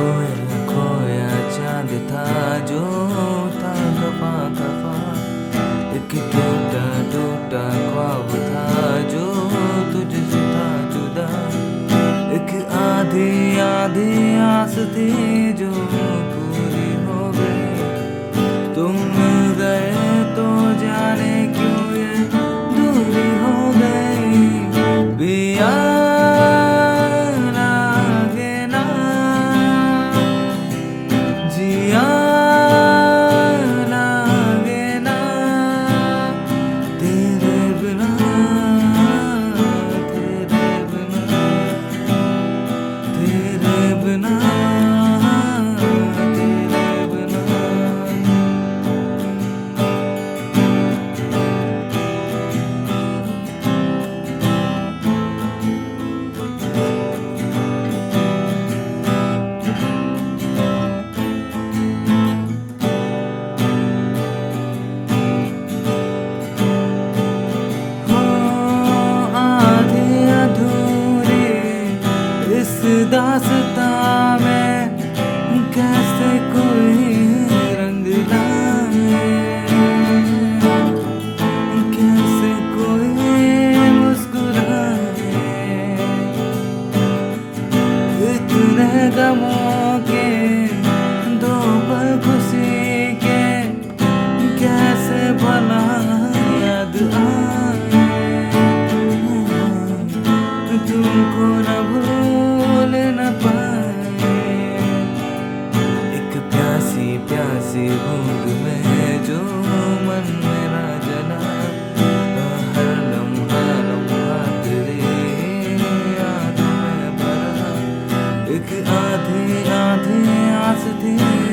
कोयल खोया चाँद था, जो था कपा कपा एक टूटा टूटा ख्वाब था, जो तुझसे था जुदा एक आधी आधी आस थी जो Ta ऐसी बूंद में जो मन मेरा जना। हर लम्हा लम्हा तेरे यादों में भरा। एक आधी आधी आस थी